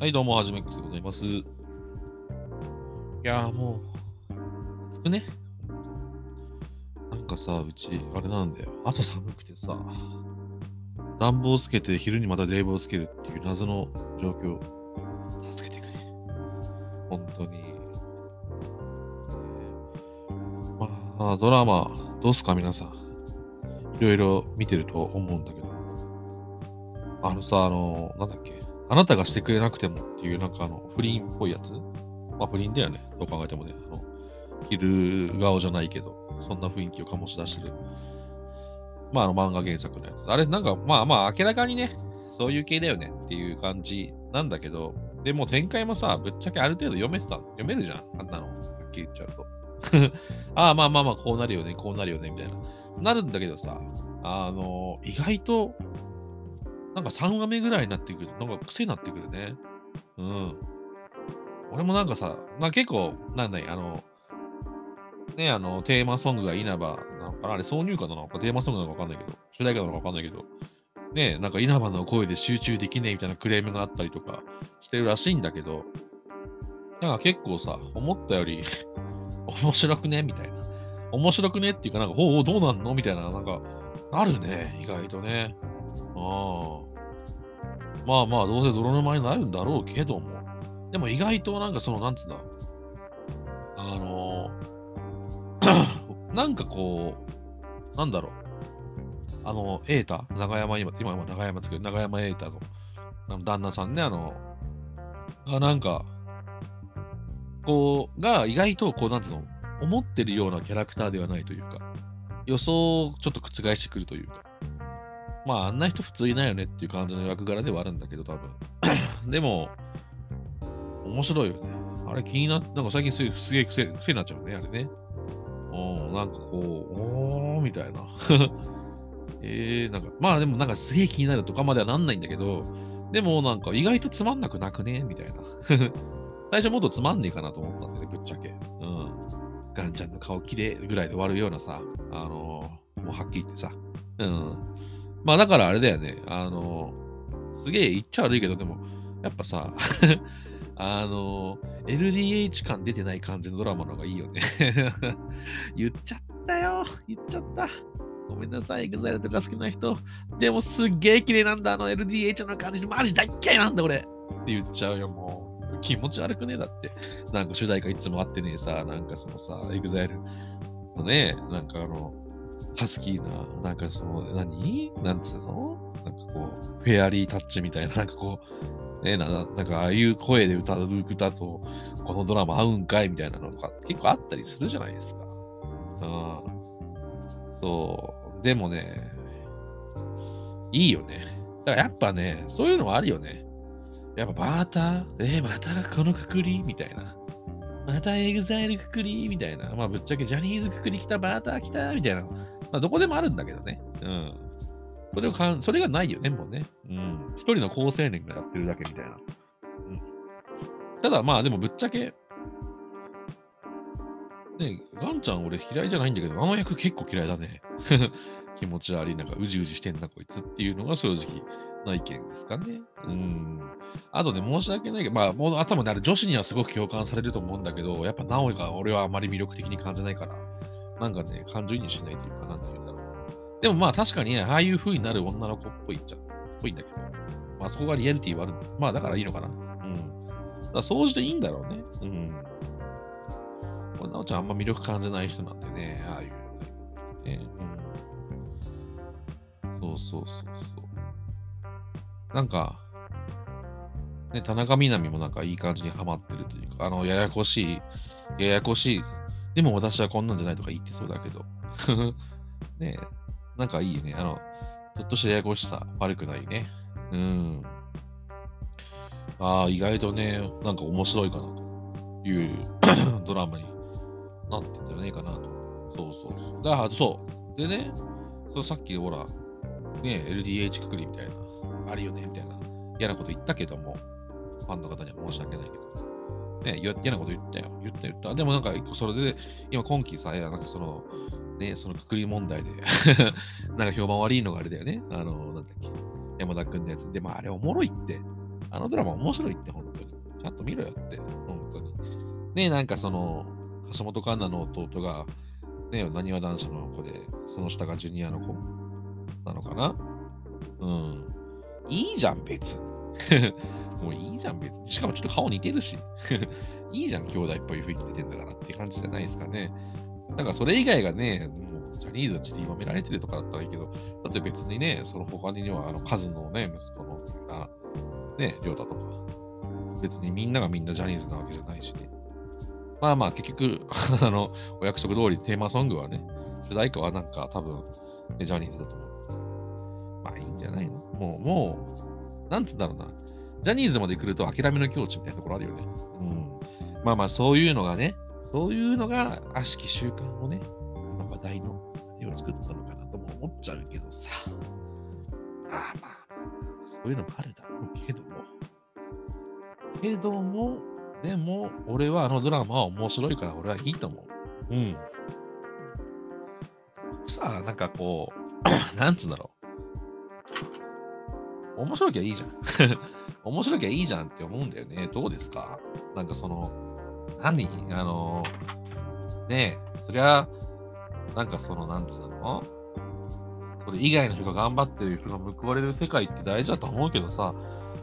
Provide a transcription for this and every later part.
はい、どうも、はじめくでございます。いやー、もう、暑くね？なんかさ、うち、あれなんだよ。朝寒くてさ、暖房つけて、昼にまた冷房つけるっていう謎の状況。助けてくれ。本当に。まあ、ドラマ、どうすか、皆さん。いろいろ見てると思うんだけど。あのさ、あの、なんだっけ？あなたがしてくれなくてもっていう、なんかあの、不倫っぽいやつ？まあ不倫だよね。どう考えてもね。あの、昼顔じゃないけど、そんな雰囲気を醸し出してる。まああの漫画原作のやつ。あれなんか、まあまあ明らかにね、そういう系だよねっていう感じなんだけど、でも展開もさ、ぶっちゃけある程度読めてた。読めるじゃん。あんなの。はっきり言っちゃうと。ああ、まあまあまあ、こうなるよね、こうなるよね、みたいな。なるんだけどさ、あの、意外と、なんか3話目ぐらいになってくる、なんか癖になってくるね。うん。俺もなんかさ、まあ、結構、なんだい、あの、ね、あの、テーマソングが稲葉なのかなあれ、挿入歌なのかテーマソングなのかわかんないけど、主題歌なのかわかんないけど、ね、なんか稲葉の声で集中できねえみたいなクレームがあったりとかしてるらしいんだけど、なんか結構さ、思ったより 面白くね？みたいな。面白くね？っていうか、なんか、ほう、どうなんの？みたいな、なんか、なるね、意外とね。ああ。まあまあ、どうせ泥沼になるんだろうけども。でも意外となんかその、なんつうんだ。あのー なんかこう、なんだろう。あの、瑛太？長山今、今は長山ですけど、長山瑛太のあの旦那さんね、あの、がなんか、こう、が意外と、こう、なんつうの、思ってるようなキャラクターではないというか、予想をちょっと覆してくるというか、まあ、あんな人普通いないよねっていう感じの役柄ではあるんだけど、多分。でも、面白いよね。あれ気になって、なんか最近すげえ癖癖になっちゃうね、あれね。うん、なんかこう、おーみたいな。えー、なんか、まあでもなんかすげえ気になるとかまではなんないんだけど、でもなんか意外とつまんなくなくねみたいな。最初もっとつまんねえかなと思ったんだよね、ぶっちゃけ。うん。ガンちゃんの顔綺麗ぐらいで終わるようなさ、あのーもうはっきり言ってさ。うん。まあだからあれだよね、あのすげえ言っちゃ悪いけど、でも、やっぱさ、あの LDH 感出てない感じのドラマの方がいいよね。言っちゃったよ。言っちゃった。ごめんなさい、EXILE とか好きな人。でもすげえ綺麗なんだ、あの LDH の感じで、マジ大嫌いなんだ、俺。って言っちゃうよ、もう。気持ち悪くねえだって。なんか主題歌いつもあってねえさ、なんかそのさ、EXILE のね、なんかあの、ハスキーな、なんかその、何？なんつうの？なんかこう、フェアリータッチみたいな、なんかこう、ねな、なんかああいう声で歌う歌と、このドラマ合うんかいみたいなのとか結構あったりするじゃないですか。うん。そう。でもね、いいよね。だからやっぱね、そういうのはあるよね。やっぱバーター？えーまたこのくくり？みたいな。またエグザイルくくり？みたいな。まあぶっちゃけジャニーズくくり来た、バーター来た？みたいな。まあどこでもあるんだけどね。うん。それをかん、それがないよね、もうね。うん。一人の好青年がやってるだけみたいな。うん。ただまあでもぶっちゃけ、ねガンちゃん俺嫌いじゃないんだけど、あの役結構嫌いだね。気持ち悪い、なんかうじうじしてんなこいつっていうのが正直な意見ですかね。うん。あとね、申し訳ないけど、まあ、もう頭にある女子にはすごく共感されると思うんだけど、やっぱ直江が俺はあまり魅力的に感じないから、なんかね、感情移入しないというか、なんていうんだろう。でもまあ確かにね、ああいう風になる女の子っぽいっちゃ、っぽいんだけど、まあそこがリアリティはある。まあだからいいのかな。うん。だから総じていいんだろうね。うん。これ、なおちゃんあんま魅力感じない人なんでね、ああいうね。うん。そうそうそうそう。なんか、ね、田中みな実もなんかいい感じにハマってるというか、あの、ややこしい、ややこしい、でも私はこんなんじゃないとか言ってそうだけど、ねなんかいいね。あの、ちょっとしたややこしさ、悪くないね。うん。ああ、意外とね、なんか面白いかなという ドラマになってんじゃねえかなと。そうそうそう。だから、そう。でね、そさっきほら、ね、LDH くくりみたいな、あるよね、みたいな、嫌なこと言ったけども、ファンの方には申し訳ないけど。ね、嫌なこと言ったよ。言った言った。でもなんか、それで、今今期さ、なんかその、ね、そのくくり問題で、なんか評判悪いのがあれだよね。あの、なんだっけ。山田くんのやつ。でもあれおもろいって。あのドラマ面白いって、本当に。ちゃんと見ろよって、本当に。ね、なんかその、橋本環奈の弟が、ねなにわ男子の子で、その下がジュニアの子なのかなうん。いいじゃん、別に。もういいじゃん、別に。しかもちょっと顔似てるし。いいじゃん、兄弟っぽい雰囲気出てんだからって感じじゃないですかね。なんかそれ以外がね、もうジャニーズの地にまめられてるとかだったらいいけど、だって別にね、その他には、あの、カズのね、息子の、あね、りょうたとか、別にみんながみんなジャニーズなわけじゃないしね。まあまあ、結局、あの、お約束通りテーマソングはね、主題歌はなんか多分、ね、ジャニーズだと思う。まあいいんじゃないの？もう、もう、なんつうんだろうな。ジャニーズまで来ると諦めの境地みたいなところあるよね。うん。まあまあ、そういうのがね、そういうのが悪しき習慣をね、まあ、話題の絵を作ったのかなとも思っちゃうけどさ。まあまあ、そういうのもあるだろうけども。けども、でも、俺はあのドラマは面白いから俺はいいと思う。うん。さあ、なんかこう、なんつうんだろう。面白きゃいいじゃん。面白きゃいいじゃんって思うんだよね。どうですか？なんかその、何？あの、ねえ、そりゃ、なんかその、なんつうの？それ以外の人が頑張ってる人が報われる世界って大事だと思うけどさ、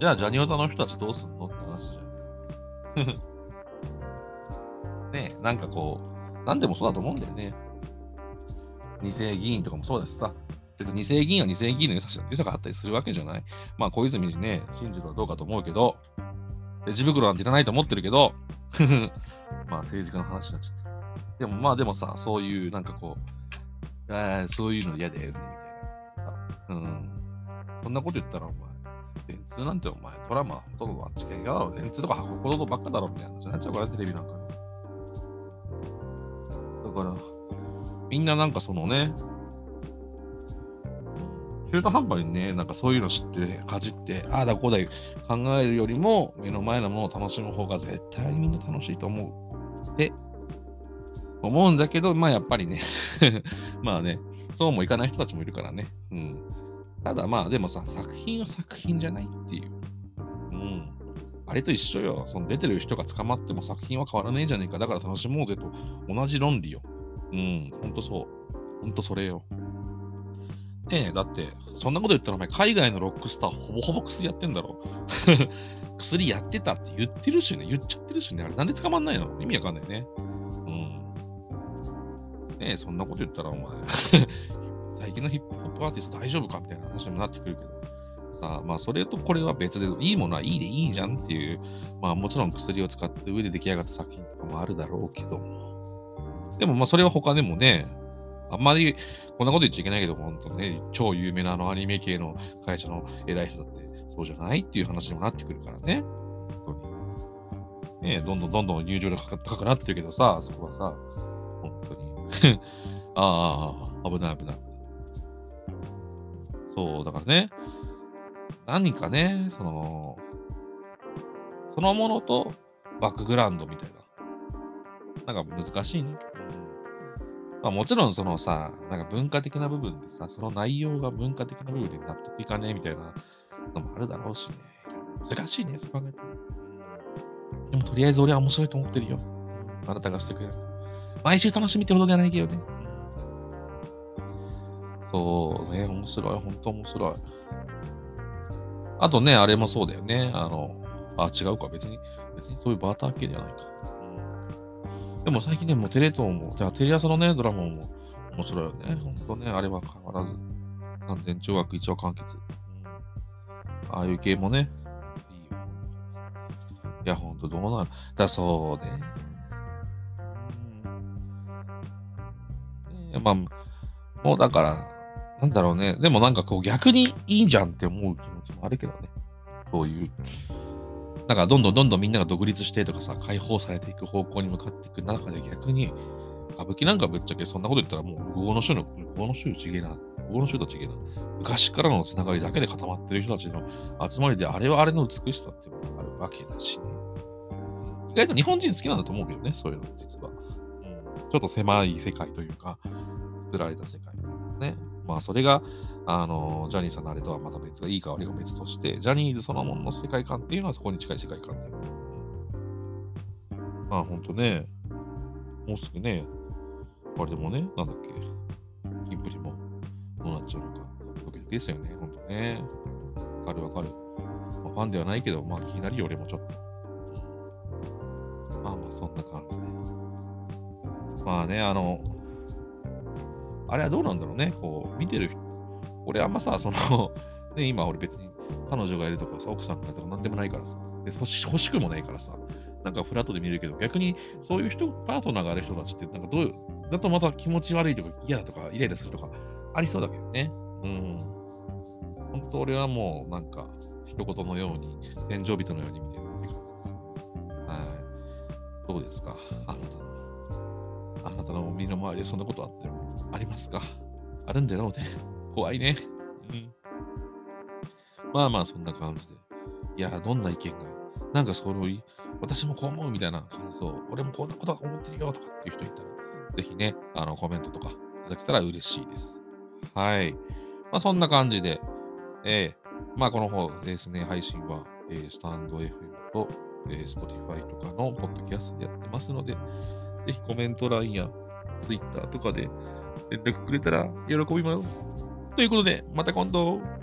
じゃあジャニオタの人たちどうすんのって話じゃん。ねえなんかこう、なんでもそうだと思うんだよね。二世議員とかもそうだしさ、別に二世議員は二世議員の良さ良さがあったりするわけじゃない。まあ、小泉にね、信じるはどうかと思うけど、レジ袋なんていらないと思ってるけど、まあ、政治家の話になっちゃった。でもまあ、でもさ、そういう、なんかこう、あそういうの嫌だよね、みたいな。さ、うん。そんなこと言ったら、お前、電通なんてお前、ドラマほとんどあっち系が電通とか箱ほどばっかだろみたいな話になっちゃうから、テレビなんか。だから、みんななんかそのね、中途半端にね、なんかそういうの知って、かじって、ああだこうだ考えるよりも、目の前のものを楽しむ方が絶対にみんな楽しいと思う。って思うんだけど、まあやっぱりね まあね、そうもいかない人たちもいるからね。うん。ただまあでもさ、作品は作品じゃないっていう。うん。あれと一緒よ。その出てる人が捕まっても作品は変わらねえじゃねえか。だから楽しもうぜと同じ論理よ。うん。ほんとそう。ほんとそれよ。ねえ、だって、そんなこと言ったらお前海外のロックスターほぼほぼ薬やってんだろ。薬やってたって言ってるしね。言っちゃってるしね。あれなんで捕まんないの？意味わかんないね。うん。ねえ、そんなこと言ったらお前 最近のヒップホップアーティスト大丈夫かみたいな話にもなってくるけど、さあ、まあ、それとこれは別で、いいものはいいでいいじゃんっていう、まあ、もちろん薬を使って上で出来上がった作品とかもあるだろうけども、でも、まあ、それは他でもね、あんまりこんなこと言っちゃいけないけど、本当ね、超有名なあのアニメ系の会社の偉い人だって、そうじゃないっていう話にもなってくるからね。本当に。ねどんどんどんどん入場料が高くなってるけどさ、そこはさ、本当に。ああ、危ない危ない。そう、だからね、何かね、その、そのものとバックグラウンドみたいな。なんか難しいね。まあ、もちろんそのさ、なんか文化的な部分でさ、その内容が文化的な部分で納得いかねえみたいなのもあるだろうしね。難しいね、そう考えてでもとりあえず俺は面白いと思ってるよ。あなたがしてくれる。毎週楽しみってほどじゃないけどね。そうね、面白い、本当面白い。あとね、あれもそうだよね。あの、あ、違うか、別に、別にそういうバーター系じゃないか。うん、でも最近ね、もうテレ東も、じゃあテレ朝のね、ドラマも面白いよね。ほんとね、あれは変わらず。完全懲悪一応完結。ああいう系もね、いいよ。いや、ほんとどうなる？だそうね。うん、まあ、もうだから、なんだろうね。でもなんかこう逆にいいんじゃんって思う気持ちもあるけどね。そういう。なんかどんどんどんどんみんなが独立してとかさ、解放されていく方向に向かっていく中で逆に、歌舞伎なんかぶっちゃけそんなこと言ったらもう、無の州の、無謀の州ちげえな。無謀の州とちげな。昔からのつながりだけで固まってる人たちの集まりで、あれはあれの美しさっていうのがあるわけだしね。意外と日本人好きなんだと思うけどね、そういうの、実は。ちょっと狭い世界というか、作られた世界ね。まあ、それが、あの、ジャニーさんのあれとはまた別、いい香りが別として、ジャニーズそのものの世界観っていうのはそこに近い世界観で。まあ、ほんとね、もうすぐね、あれでもね、なんだっけ、キンプリもどうなっちゃうのか、ドキドキですよね、ほんとね。わかるわかる。まあ、ファンではないけど、まあ気になるよ、俺もちょっと。まあまあ、そんな感じで。まあね、あの、あれはどうなんだろうね、こう、見てる人、俺あんまさ、その ね、今俺別に彼女がいるとかさ、奥さんがいるとかなんでもないからさ、で欲し欲しくもないからさ、なんかフラットで見るけど、逆にそういう人、パートナーがある人たちって、なんかどういう、だとまた気持ち悪いとか嫌だとかイライラするとかありそうだけどね。うん。本当俺はもうなんか、一言のように、天井人のように見てるって感じです。はい。どうですか？あなたの。あなたの身の回りでそんなことあってもありますか？あるんだろうね。怖いね。うん。まあまあ、そんな感じで。いや、どんな意見が、なんかその、私もこう思うみたいな感想、俺もこんなこと思ってるよとかっていう人いたら、ぜひね、あの、コメントとかいただけたら嬉しいです。はい。まあ、そんな感じで、えー、まあ、この方ですね、配信は、えー、スタンド FM と、えー、Spotify とかのポッドキャストでやってますので、ぜひコメント欄や Twitter とかで連絡くれたら喜びます。ということで、また今度。